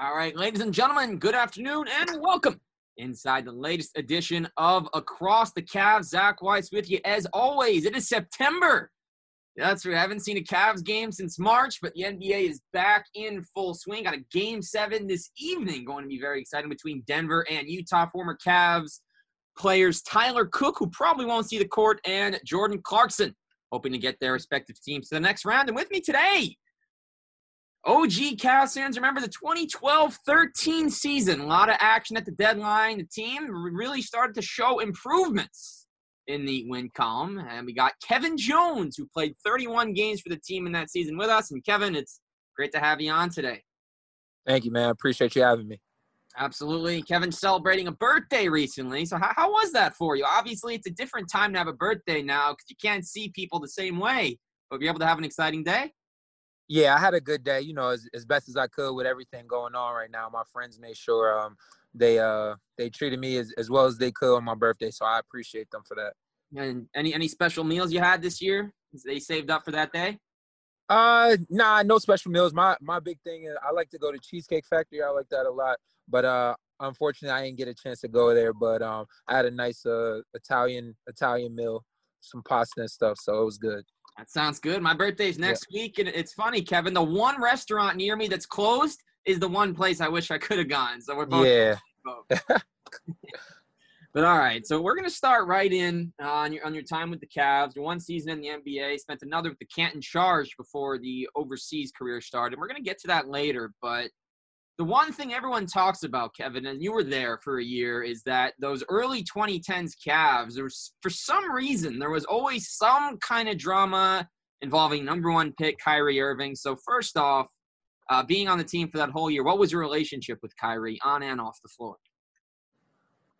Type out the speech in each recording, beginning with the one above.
All right, ladies and gentlemen, good afternoon and welcome inside the latest edition of Across the Cavs. Zach Weiss with you as always. It is September. That's right. I haven't seen a Cavs game since March, but the NBA is back in full swing. Got a game seven this evening going to be very exciting between Denver and Utah. Former Cavs players Tyler Cook, who probably won't see the court, and Jordan Clarkson, hoping to get their respective teams to the next round. And with me today, OG Cavs fans, remember the 2012-13 season. A lot of action at the deadline. The team really started to show improvements in the win column. And we got Kevin Jones, who played 31 games for the team in that season with us. And Kevin, it's great to have you on today. Thank you, man. Appreciate you having me. Absolutely. Kevin celebrating a birthday recently. So, how, how was that for you? Obviously, it's a different time to have a birthday now because you can't see people the same way. But you're able to have an exciting day? Yeah, I had a good day, you know, as, as best as I could with everything going on right now. My friends made sure um, they uh they treated me as, as well as they could on my birthday, so I appreciate them for that. And any any special meals you had this year? They saved up for that day? Uh, nah, no special meals. My my big thing is I like to go to Cheesecake Factory. I like that a lot, but uh, unfortunately, I didn't get a chance to go there. But um, I had a nice uh Italian Italian meal, some pasta and stuff, so it was good. That sounds good. My birthday's next yeah. week, and it's funny, Kevin. The one restaurant near me that's closed is the one place I wish I could have gone. So we're both. Yeah. but all right, so we're gonna start right in uh, on your on your time with the Cavs. Your one season in the NBA, spent another with the Canton Charge before the overseas career started. And we're gonna get to that later, but the one thing everyone talks about, Kevin, and you were there for a year, is that those early 2010s Cavs, there was for some reason there was always some kind of drama involving number one pick Kyrie Irving. So first off, uh, being on the team for that whole year, what was your relationship with Kyrie on and off the floor?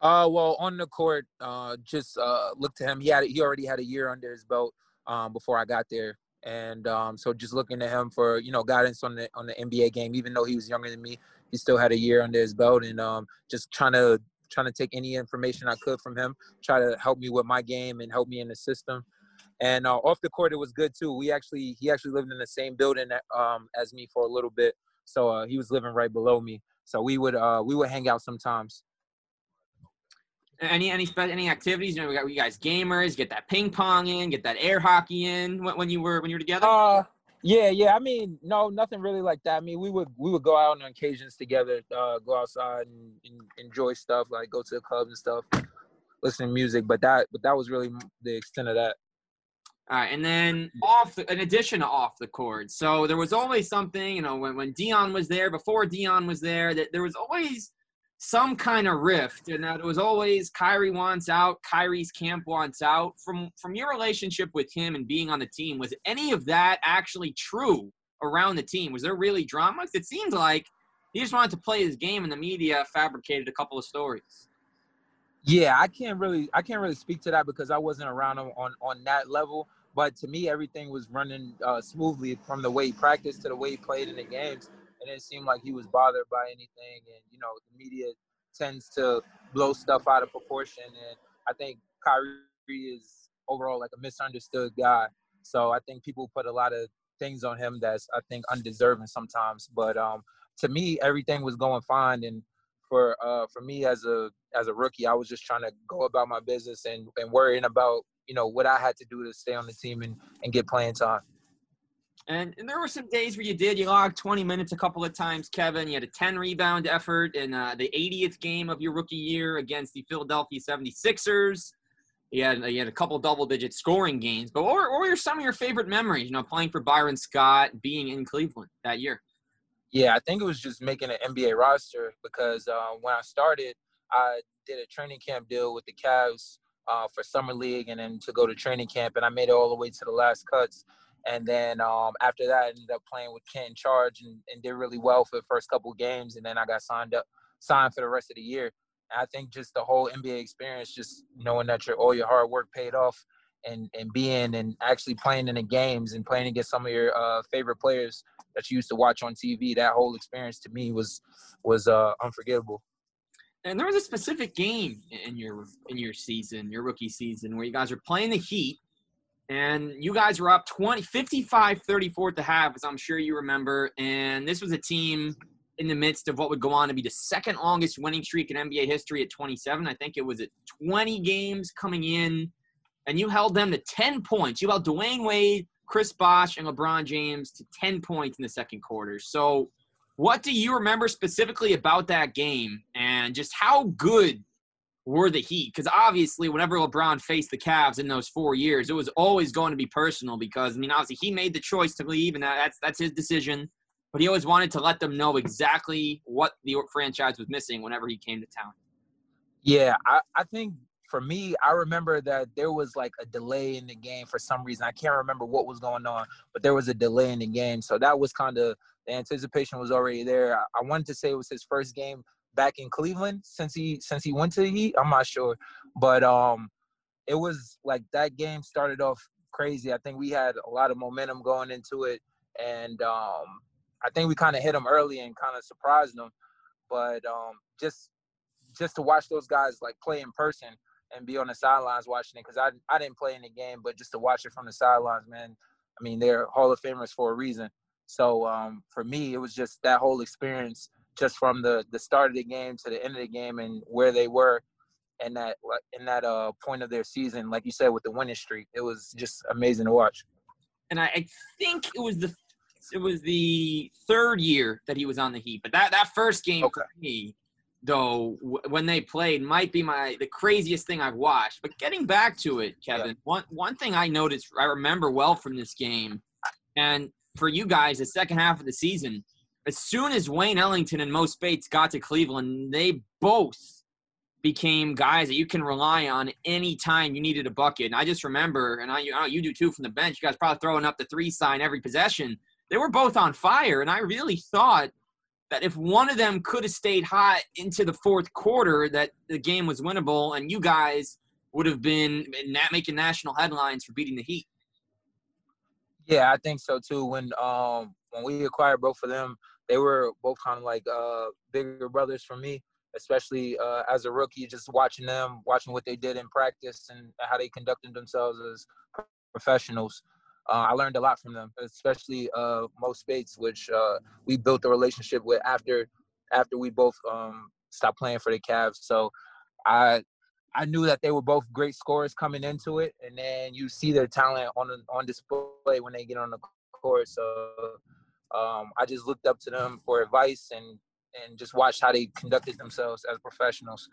Uh, well, on the court, uh, just uh, look to him. He had he already had a year under his belt um, before I got there, and um, so just looking to him for you know guidance on the on the NBA game. Even though he was younger than me, he still had a year under his belt, and um, just trying to trying to take any information I could from him, try to help me with my game and help me in the system. And uh, off the court, it was good too. We actually he actually lived in the same building um, as me for a little bit, so uh, he was living right below me. So we would uh, we would hang out sometimes. Any any any activities? You know, we got you guys gamers. Get that ping pong in. Get that air hockey in. When, when you were when you were together. Uh, yeah, yeah. I mean, no, nothing really like that. I mean, we would we would go out on occasions together, uh, go outside and, and enjoy stuff, like go to the clubs and stuff, listen to music. But that but that was really the extent of that. All right, and then off, the, in addition to off the court, so there was always something, you know, when when Dion was there, before Dion was there, that there was always some kind of rift, and that it was always Kyrie wants out, Kyrie's camp wants out. From from your relationship with him and being on the team, was any of that actually true around the team? Was there really drama? It seems like he just wanted to play his game, and the media fabricated a couple of stories. Yeah, I can't really I can't really speak to that because I wasn't around him on on that level. But to me, everything was running uh, smoothly from the way he practiced to the way he played in the games it didn't seem like he was bothered by anything. And you know, the media tends to blow stuff out of proportion, and I think Kyrie is overall like a misunderstood guy. So I think people put a lot of things on him that's I think undeserving sometimes. But um, to me, everything was going fine, and for uh, for me as a as a rookie, I was just trying to go about my business and, and worrying about you know what I had to do to stay on the team and, and get playing time. And, and, there were some days where you did. You logged 20 minutes a couple of times, Kevin. You had a 10 rebound effort in uh, the 80th game of your rookie year against the Philadelphia 76ers. You had, you had a couple double digit scoring games. But what were, what were some of your favorite memories, you know, playing for Byron Scott, being in Cleveland that year? Yeah, I think it was just making an NBA roster because uh, when I started, I did a training camp deal with the Cavs uh, for summer league and then to go to training camp, and I made it all the way to the last cuts. And then um, after that, I ended up playing with Canton Charge and, and did really well for the first couple games. And then I got signed up, signed for the rest of the year. And I think just the whole NBA experience, just knowing that your all your hard work paid off, and and being and actually playing in the games and playing against some of your uh, favorite players that you used to watch on TV. That whole experience to me was was uh, unforgettable. And there was a specific game in your in your season, your rookie season, where you guys were playing the Heat and you guys were up 20 55 34 at the half as i'm sure you remember and this was a team in the midst of what would go on to be the second longest winning streak in NBA history at 27. I think it was at 20 games coming in, and you held them to 10 points. You held Dwyane Wade, Chris Bosh, and LeBron James to 10 points in the second quarter. So, what do you remember specifically about that game, and just how good were the Heat? Because obviously, whenever LeBron faced the Cavs in those four years, it was always going to be personal. Because I mean, obviously, he made the choice to leave, and that's that's his decision but he always wanted to let them know exactly what the franchise was missing whenever he came to town. Yeah, I, I think for me, I remember that there was like a delay in the game for some reason. I can't remember what was going on, but there was a delay in the game. So that was kind of the anticipation was already there. I, I wanted to say it was his first game back in Cleveland since he since he went to the Heat. I'm not sure, but um, it was like that game started off crazy. I think we had a lot of momentum going into it, and um, I think we kind of hit them early and kind of surprised them. But um, just just to watch those guys like play in person and be on the sidelines watching it because I I didn't play in the game, but just to watch it from the sidelines, man. I mean, they're Hall of Famers for a reason. So um, for me, it was just that whole experience, just from the the start of the game to the end of the game, and where they were, and that in that uh, point of their season, like you said, with the winning streak, it was just amazing to watch. And I think it was the it was the third year that he was on the Heat. But that that first game okay. for me, though, w- when they played, might be my the craziest thing I've watched. But getting back to it, Kevin, yeah. one one thing I noticed, I remember well from this game, and for you guys, the second half of the season, as soon as Wayne Ellington and Mo Speights got to Cleveland, they both became guys that you can rely on anytime you needed a bucket. And I just remember, and I, you, know, you do too from the bench, you guys probably throwing up the three sign every possession they were both on fire. And I really thought that if one of them could have stayed hot into the fourth quarter, that the game was winnable, and you guys would have been making national headlines for beating the Heat. Yeah, I think so too. When um when we acquired both of them, they were both kind of like uh bigger brothers for me, especially uh, as a rookie. Just watching them, watching what they did in practice and how they conducted themselves as professionals uh, I learned a lot from them, especially uh, Mo Speights, which uh, we built a relationship with after after we both um, stopped playing for the Cavs. So I I knew that they were both great scorers coming into it, and then you see their talent on on display when they get on the court. So um, I just looked up to them for advice and and just watched how they conducted themselves as professionals.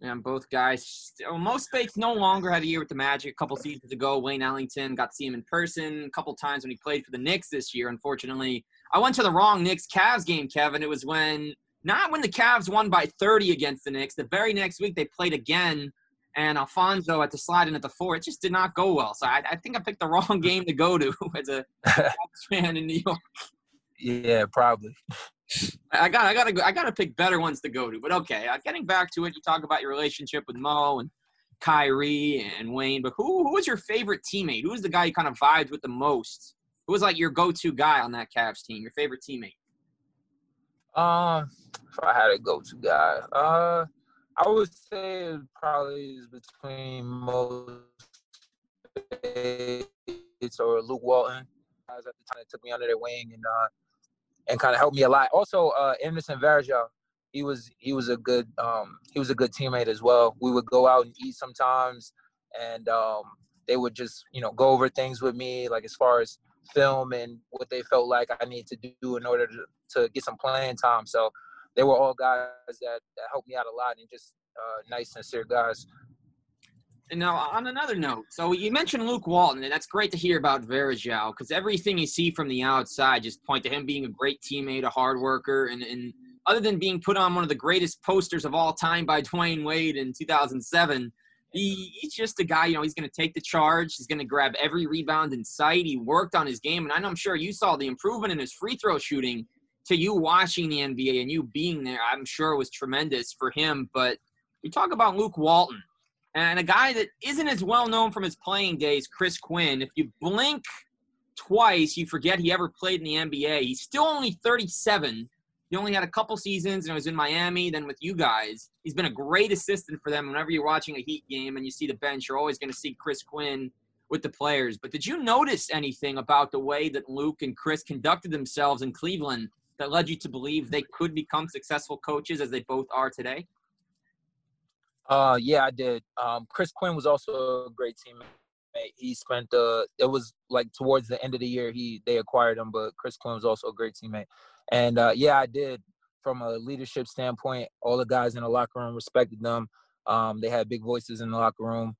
And both guys, Mo Speights no longer had a year with the Magic. A couple seasons ago, Wayne Ellington got to see him in person a couple times when he played for the Knicks this year. Unfortunately, I went to the wrong Knicks Cavs game, Kevin. It was when not when the Cavs won by 30 against the Knicks. The very next week they played again, and Alfonzo had to slide in at the four. It just did not go well. So I, I think I picked the wrong game to go to as a fan in New York. Yeah, probably. I got I got to I got to pick better ones to go to. But okay, uh, getting back to it, you talk about your relationship with Mo and Kyrie and Wayne. But who who was your favorite teammate? Who was the guy you kind of vibed with the most? Who was like your go-to guy on that Cavs team? Your favorite teammate? Uh, if I had a go-to guy, uh, I would say it probably is between Mo or Luke Walton. Guys at the time that took me under their wing and uh and kind of helped me a lot. Also, uh, Anderson Varejao, he was he was a good um, he was a good teammate as well. We would go out and eat sometimes, and um, they would just you know go over things with me, like as far as film and what they felt like I need to do in order to, to get some playing time. So they were all guys that, that helped me out a lot and just uh, nice, sincere guys. Now, on another note, so you mentioned Luke Walton, and that's great to hear about Varejao because everything you see from the outside just point to him being a great teammate, a hard worker, and, and other than being put on one of the greatest posters of all time by Dwyane Wade in 2007, he, he's just a guy, you know, he's going to take the charge. He's going to grab every rebound in sight. He worked on his game, and I know I'm sure you saw the improvement in his free throw shooting to you watching the NBA and you being there. I'm sure it was tremendous for him. But we talk about Luke Walton and a guy that isn't as well known from his playing days, Chris Quinn. If you blink twice, you forget he ever played in the NBA. He's still only 37. He only had a couple seasons and it was in Miami, then with you guys. He's been a great assistant for them. Whenever you're watching a Heat game and you see the bench, you're always going to see Chris Quinn with the players. But did you notice anything about the way that Luke and Chris conducted themselves in Cleveland that led you to believe they could become successful coaches as they both are today? Uh, yeah, I did. Um, Chris Quinn was also a great teammate. He spent uh, it was like towards the end of the year he they acquired him, but Chris Quinn was also a great teammate. And uh, yeah, I did. From a leadership standpoint, all the guys in the locker room respected them. Um, they had big voices in the locker room,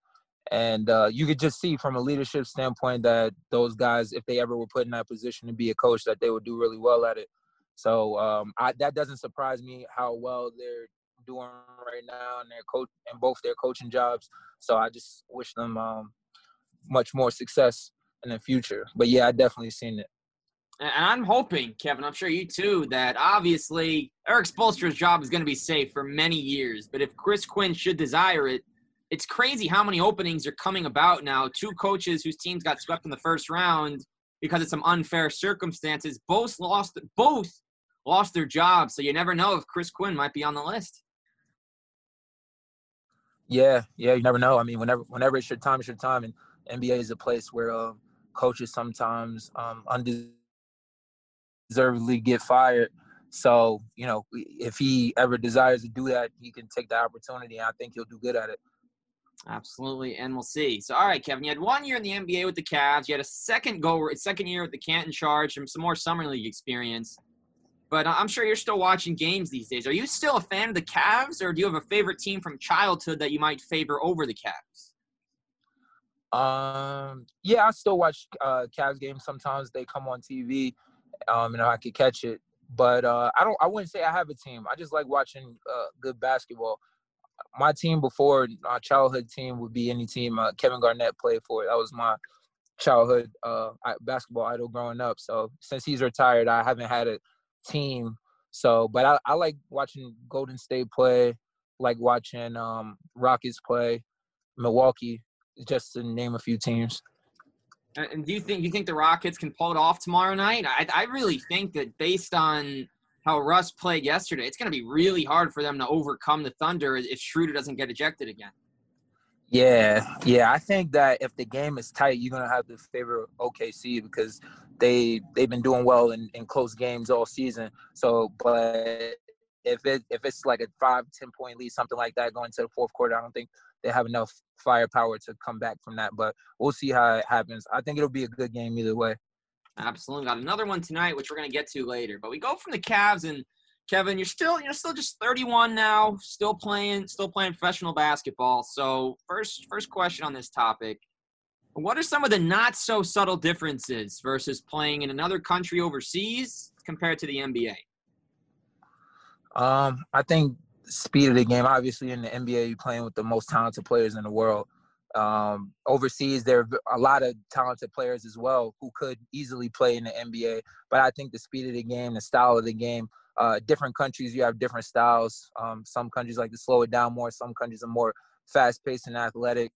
and uh, you could just see from a leadership standpoint that those guys, if they ever were put in that position to be a coach, that they would do really well at it. So um, I, that doesn't surprise me how well they're doing right now in their coach in both their coaching jobs. So I just wish them um, much more success in the future. But yeah, I definitely seen it. And I'm hoping, Kevin, I'm sure you too, that obviously Erik Spoelstra's job is going to be safe for many years. But if Chris Quinn should desire it, it's crazy how many openings are coming about now. Two coaches whose teams got swept in the first round because of some unfair circumstances both lost both lost their jobs. So you never know if Chris Quinn might be on the list. Yeah, yeah, you never know. I mean, whenever whenever it's your time, it's your time, and NBA is a place where uh, coaches sometimes um, undeservedly get fired. So you know, if he ever desires to do that, he can take the opportunity. and I think he'll do good at it. Absolutely, and we'll see. So, all right, Kevin, you had one year in the NBA with the Cavs. You had a second go, second year with the Canton Charge, and some more summer league experience. But I'm sure you're still watching games these days. Are you still a fan of the Cavs, or do you have a favorite team from childhood that you might favor over the Cavs? Um, yeah, I still watch uh, Cavs games. Sometimes they come on TV, um, and I could catch it. But uh, I don't. I wouldn't say I have a team. I just like watching uh, good basketball. My team before my childhood team would be any team uh, Kevin Garnett played for. That was my childhood uh, basketball idol growing up. So since he's retired, I haven't had a team. So, but I, I like watching Golden State play, like watching um, Rockets play, Milwaukee, just to name a few teams. And do you think you think the Rockets can pull it off tomorrow night? I, I really think that based on how Russ played yesterday, it's going to be really hard for them to overcome the Thunder if Schroeder doesn't get ejected again. Yeah, yeah. I think that if the game is tight, you're gonna have to favor OKC because they they've been doing well in, in close games all season. So, but if it if it's like a five ten point lead, something like that, going to the fourth quarter, I don't think they have enough firepower to come back from that. But we'll see how it happens. I think it'll be a good game either way. Absolutely, got another one tonight, which we're gonna get to later. But we go from the Cavs and Kevin, you're still you're still just 31 now, still playing still playing professional basketball. So first first question on this topic. What are some of the not so subtle differences versus playing in another country overseas compared to the NBA? Um, I think speed of the game. Obviously, in the NBA, you're playing with the most talented players in the world. Um, overseas, there are a lot of talented players as well who could easily play in the NBA. But I think the speed of the game, the style of the game, uh, different countries you have different styles. Um, some countries like to slow it down more. Some countries are more fast paced and athletic.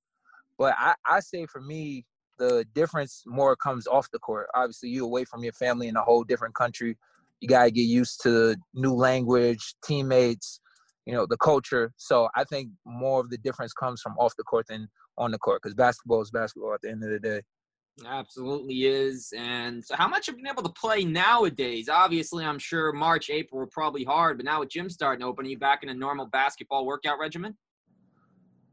But I, I say for me, the difference more comes off the court. Obviously, you away from your family in a whole different country. You gotta get used to new language, teammates, you know, the culture. So I think more of the difference comes from off the court than on the court because basketball is basketball at the end of the day. Absolutely is. And so, how much have you been able to play nowadays? Obviously, I'm sure March, April were probably hard, but now with gym starting open, are you back in a normal basketball workout regimen?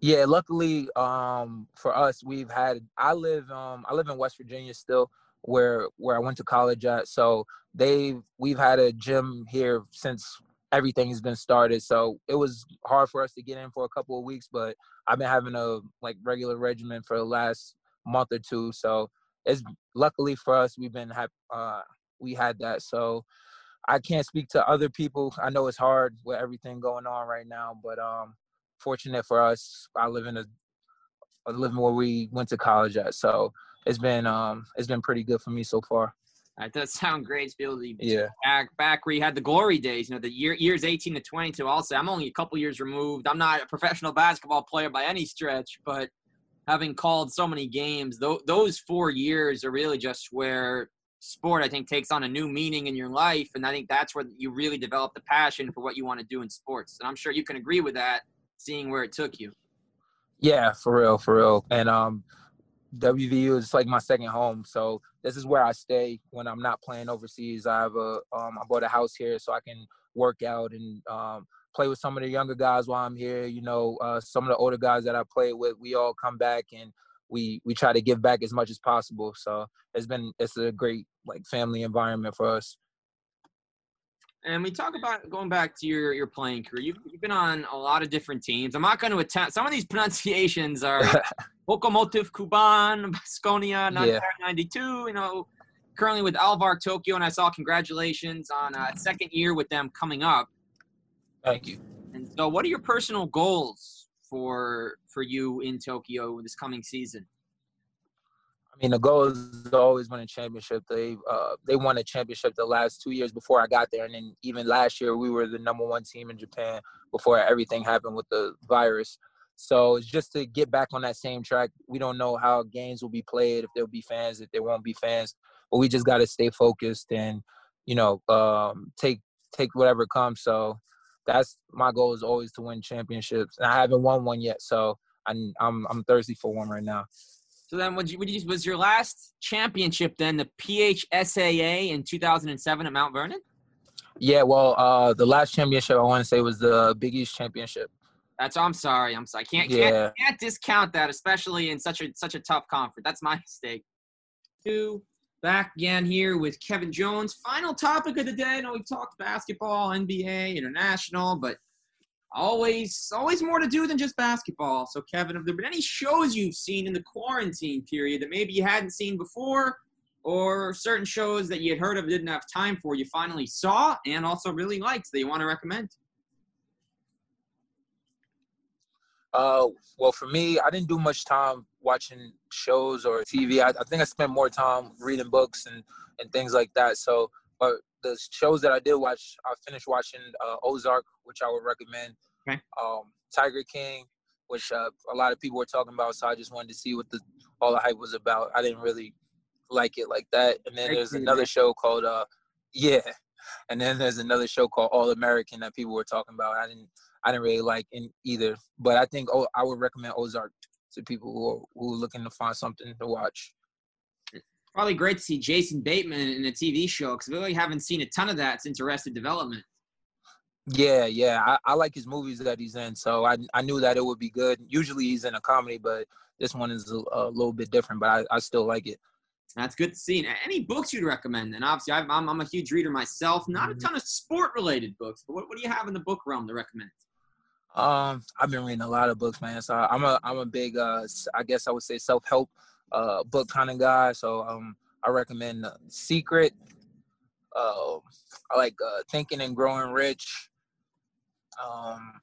Yeah, luckily um, for us, we've had. I live um, I live in West Virginia still, where where I went to college at. So they we've had a gym here since everything has been started. So it was hard for us to get in for a couple of weeks, but I've been having a like regular regimen for the last month or two. So it's luckily for us, we've been have uh, we had that. So I can't speak to other people. I know it's hard with everything going on right now, but um, fortunate for us, I live in a, I live where we went to college at. So it's been um, it's been pretty good for me so far. That does sound great to be able to be yeah. back back where you had the glory days. You know, the year years 18 to 22. I'll say I'm only a couple years removed. I'm not a professional basketball player by any stretch, but having called so many games, th- those four years are really just where sport, I think, takes on a new meaning in your life. And I think that's where you really develop the passion for what you want to do in sports. And I'm sure you can agree with that, seeing where it took you. Yeah, for real, for real. And um, WVU is like my second home. So this is where I stay when I'm not playing overseas. I have a um, I bought a house here so I can work out and um, play with some of the younger guys while I'm here. You know, uh, some of the older guys that I play with, we all come back and we we try to give back as much as possible. So it's been it's a great like family environment for us. And we talk about going back to your, your playing career. You've, you've been on a lot of different teams. I'm not going to attempt some of these pronunciations are Lokomotiv Kuban, Baskonia, 1992. Yeah. You know, currently with Alvark Tokyo, and I saw congratulations on a second year with them coming up. Thank you. And so, what are your personal goals for for you in Tokyo this coming season? I mean, the goal is always win a championship. They uh, they won a championship the last two years before I got there, and then even last year we were the number one team in Japan before everything happened with the virus. So it's just to get back on that same track. We don't know how games will be played, if there'll be fans, if there won't be fans, but we just got to stay focused and you know um, take take whatever comes. So that's my goal is always to win championships, and I haven't won one yet. So I'm I'm, I'm thirsty for one right now. So then, what you, you, was your last championship then the PHSAA in 2007 at Mount Vernon? Yeah, well, uh, the last championship I want to say was the Big East championship. That's I'm sorry, I'm sorry. Can't yeah. can't, can't discount that, especially in such a such a tough conference. That's my mistake. Two back again here with Kevin Jones. Final topic of the day. I know we talked basketball, NBA, international, but always always more to do than just basketball. So Kevin, have there been any shows you've seen in the quarantine period that maybe you hadn't seen before, or certain shows that you had heard of didn't have time for you finally saw and also really liked that you want to recommend? Uh, well, for me, I didn't do much time watching shows or TV. I, I think I spent more time reading books and and things like that. So, but the shows that I did watch, I finished watching uh, Ozark, which I would recommend. Okay. Um, Tiger King, which uh, a lot of people were talking about, so I just wanted to see what the all the hype was about. I didn't really like it like that. And then there's another show called uh, yeah, and then there's another show called All American that people were talking about. I didn't I didn't really like in either, but I think oh, I would recommend Ozark to people who are, who are looking to find something to watch probably great to see Jason Bateman in a TV show because we really haven't seen a ton of that since Arrested Development. Yeah, yeah, I, I, like his movies that he's in, so I I knew that it would be good. Usually he's in a comedy, but this one is a, a little bit different, but I, I still like it. That's good to see. Any books you'd recommend? And obviously, I'm, I'm, I'm a huge reader myself. Not a mm-hmm. ton of sport-related books, but what, what do you have in the book realm to recommend? Um, I've been reading a lot of books, man. So I'm a I'm a big, uh, I guess I would say self-help uh, book kind of guy. So um, I recommend Secret. Uh, I like uh, Thinking and Growing Rich. Um,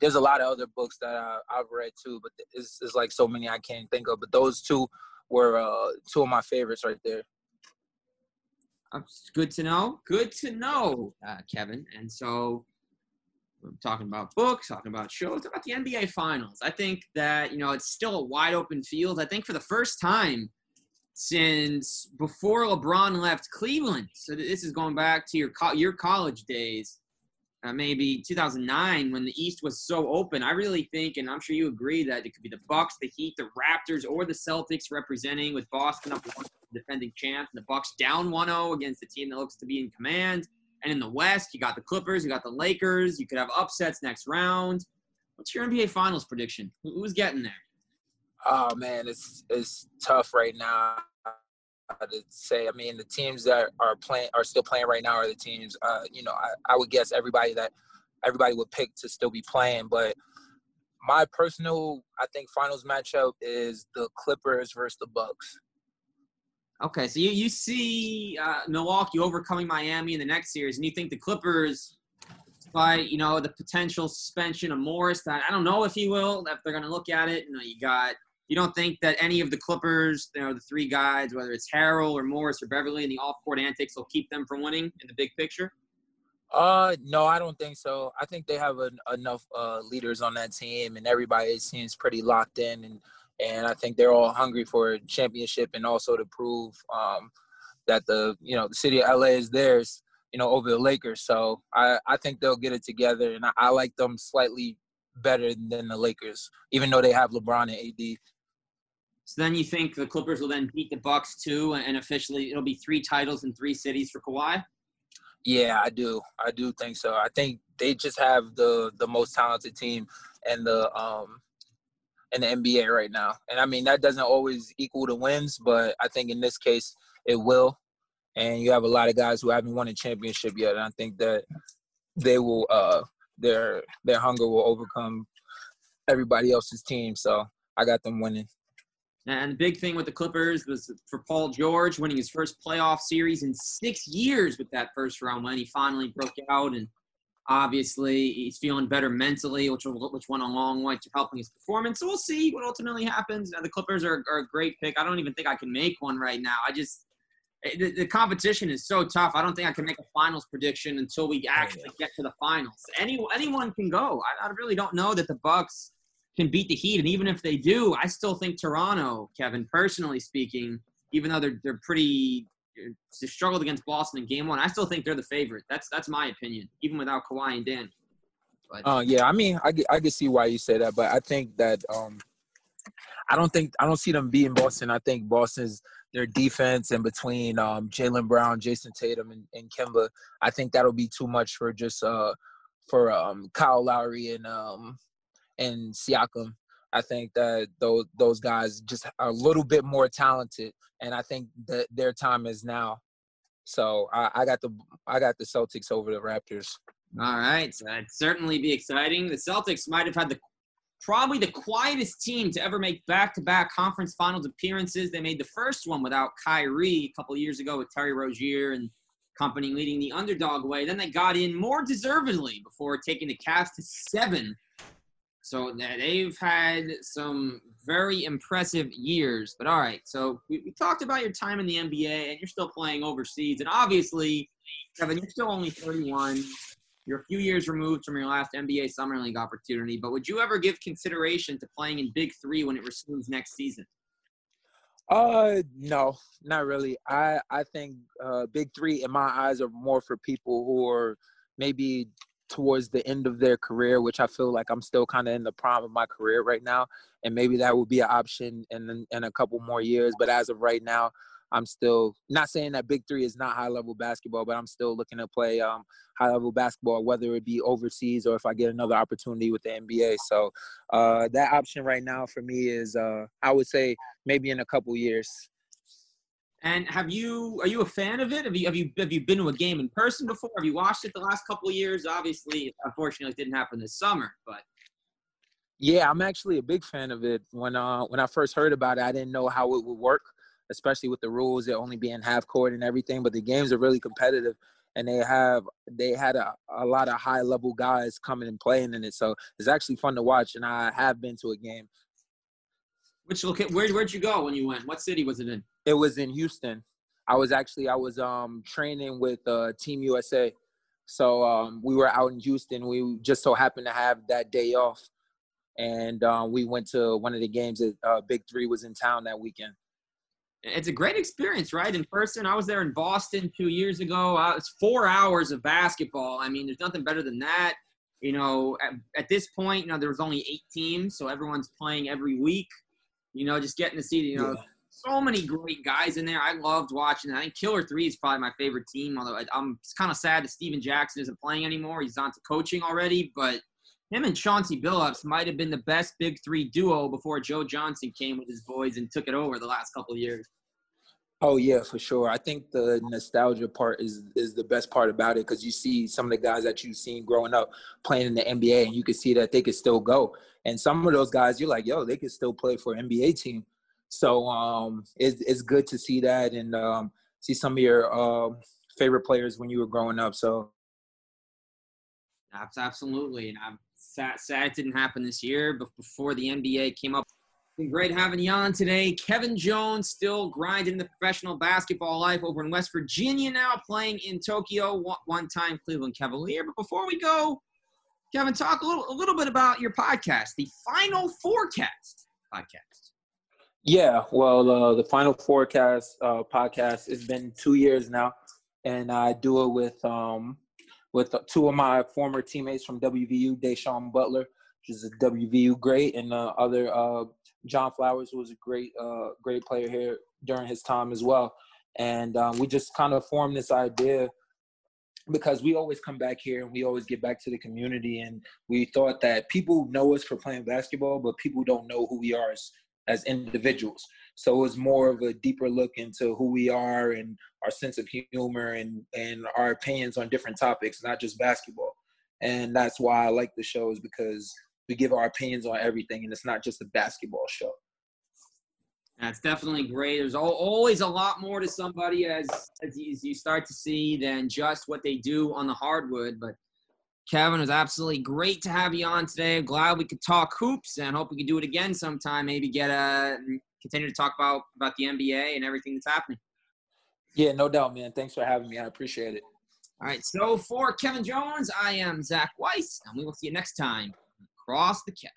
there's a lot of other books that I, have read too, but it's, it's, like so many I can't think of. But those two were uh, two of my favorites right there. Good to know. Good to know, uh, Kevin. And so talking about books, talking about shows, about the NBA Finals. I think that you know it's still a wide open field. I think for the first time since before LeBron left Cleveland, so this is going back to your co- your college days, uh, maybe 2009 when the East was so open. I really think, and I'm sure you agree, that it could be the Bucks, the Heat, the Raptors, or the Celtics representing with Boston up one defending champs, and the Bucks down 1-0 against a team that looks to be in command. And in the West, you got the Clippers, you got the Lakers. You could have upsets next round. What's your NBA Finals prediction? Who's getting there? Oh man, it's it's tough right now to say. I mean, the teams that are playing are still playing right now are the teams. Uh, you know, I, I would guess everybody that everybody would pick to still be playing, but my personal, I think, finals matchup is the Clippers versus the Bucks. Okay, so you, you see uh, Milwaukee overcoming Miami in the next series, and you think the Clippers, by you know the potential suspension of Morris, that I don't know if he will, if they're going to look at it. You know, you got you don't think that any of the Clippers, you know, the three guys, whether it's Harrell or Morris or Beverley, and the off-court antics will keep them from winning in the big picture? Uh, no, I don't think so. I think they have enough uh, leaders on that team, and everybody seems pretty locked in and and I think they're all hungry for a championship and also to prove um, that the you know the city of LA is theirs, you know, over the Lakers. So I I think they'll get it together, and I, I like them slightly better than the Lakers, even though they have LeBron and AD. So then you think the Clippers will then beat the Bucks too, and officially it'll be three titles in three cities for Kawhi. Yeah, I do. I do think so. I think they just have the the most talented team and the um in the NBA right now. And I mean that doesn't always equal the wins, but I think in this case it will. And you have a lot of guys who haven't won a championship yet, and I think that they will uh their their hunger will overcome everybody else's team. So I got them winning. And the big thing with the Clippers was for Paul George winning his first playoff series in six years with that first round win. He finally broke out, and obviously he's feeling better mentally, which which went a long way to helping his performance. So we'll see what ultimately happens. The Clippers are, are a great pick. I don't even think I can make one right now. I just eh, the, the competition is so tough. I don't think I can make a finals prediction until we actually get to the finals. Any anyone can go. I, I really don't know that the Bucks can beat the Heat. And even if they do, I still think Toronto, Kevin, personally speaking, even though they're they're pretty struggled against Boston in game one, I still think they're the favorite. That's that's my opinion, even without Kawhi and Dan. But, uh, yeah, I mean, I, I can see why you say that, but I think that um, I don't think I don't see them beating Boston. I think Boston's their defense and between um, Jaylen Brown, Jayson Tatum, and, and Kemba, I think that'll be too much for just uh, for um, Kyle Lowry and um, and Siakam. I think that those those guys just are a little bit more talented, and I think that their time is now. So I, I got the I got the Celtics over the Raptors. All right, so that'd certainly be exciting. The Celtics might have had the probably the quietest team to ever make back-to-back conference finals appearances. They made the first one without Kyrie a couple years ago with Terry Rozier and company leading the underdog way. Then they got in more deservedly before taking the Cavs to seven so they've had some very impressive years. But all right, so we, we, talked about your time in the NBA, and you're still playing overseas. And obviously, Kevin, you're still only 31. You're a few years removed from your last NBA Summer League opportunity. But would you ever give consideration to playing in Big Three when it resumes next season? Uh, no, not really. I I think uh, Big Three in my eyes are more for people who are maybe towards the end of their career, which I feel like I'm still kind of in the prime of my career right now, and maybe that would be an option in in a couple more years. But as of right now, I'm still not saying that Big Three is not high level basketball, but I'm still looking to play um, high level basketball, whether it be overseas or if I get another opportunity with the NBA. So uh, that option right now for me is, uh, I would say, maybe in a couple years. And have you are you a fan of it? Have you have you have you been to a game in person before? Have you watched it the last couple of years? Obviously, unfortunately, it didn't happen this summer, but yeah, I'm actually a big fan of it. When uh when I first heard about it, I didn't know how it would work, especially with the rules it only being half court and everything. But the games are really competitive, and they have they had a, a lot of high level guys coming and playing in it. So it's actually fun to watch, and I have been to a game. Which location? Where where'd you go when you went? What city was it in? It was in Houston. I was actually I was um training with uh, Team USA, so um, we were out in Houston. We just so happened to have that day off, and um, we went to one of the games that uh, Big Three was in town that weekend. It's a great experience, right? In person, I was there in Boston two years ago. Uh, it's four hours of basketball. I mean, there's nothing better than that. You know, at, at this point, you know, there was only eight teams, so everyone's playing every week. You know, just getting to see, you know, yeah so many great guys in there. I loved watching. I think Killer Three is probably my favorite team. Although I'm kind of sad that Stephen Jackson isn't playing anymore. He's on to coaching already. But him and Chauncey Billups might have been the best Big Three duo before Joe Johnson came with his boys and took it over the last couple of years. Oh yeah, for sure. I think the nostalgia part is is the best part about it because you see some of the guys that you've seen growing up playing in the NBA, and you can see that they could still go. And some of those guys, you're like, yo, they could still play for an NBA team. So um, it's it's good to see that and um, see some of your uh, favorite players when you were growing up. So absolutely, and I'm sad, sad it didn't happen this year, but before the NBA came up. Been great having you on today. Kevin Jones still grinding the professional basketball life over in West Virginia now, playing in Tokyo, one time Cleveland Cavalier. But before we go, Kevin, talk a little, a little bit about your podcast, the Final Forecast podcast. Yeah, well, uh, the Final Forecast uh, podcast has been two years now, and I do it with um, with two of my former teammates from WVU, Da'Sean Butler, which is a WVU great, and the other uh, John Flowers, who was a great, uh, great player here during his time as well. And um, we just kind of formed this idea because we always come back here and we always get back to the community. And we thought that people know us for playing basketball, but people don't know who we are as, as individuals. So it was more of a deeper look into who we are and our sense of humor and, and our opinions on different topics, not just basketball. And that's why I like the show is because we give our opinions on everything and it's not just a basketball show. That's definitely great. There's always a lot more to somebody as, as you start to see than just what they do on the hardwood. But Kevin, it was absolutely great to have you on today. glad we could talk hoops and hope we can do it again sometime. Maybe get uh, a continue to talk about about the NBA and everything that's happening. Yeah, no doubt, man. Thanks for having me. I appreciate it. All right. So for Kevin Jones, I am Zach Weiss, and we will see you next time across the cat.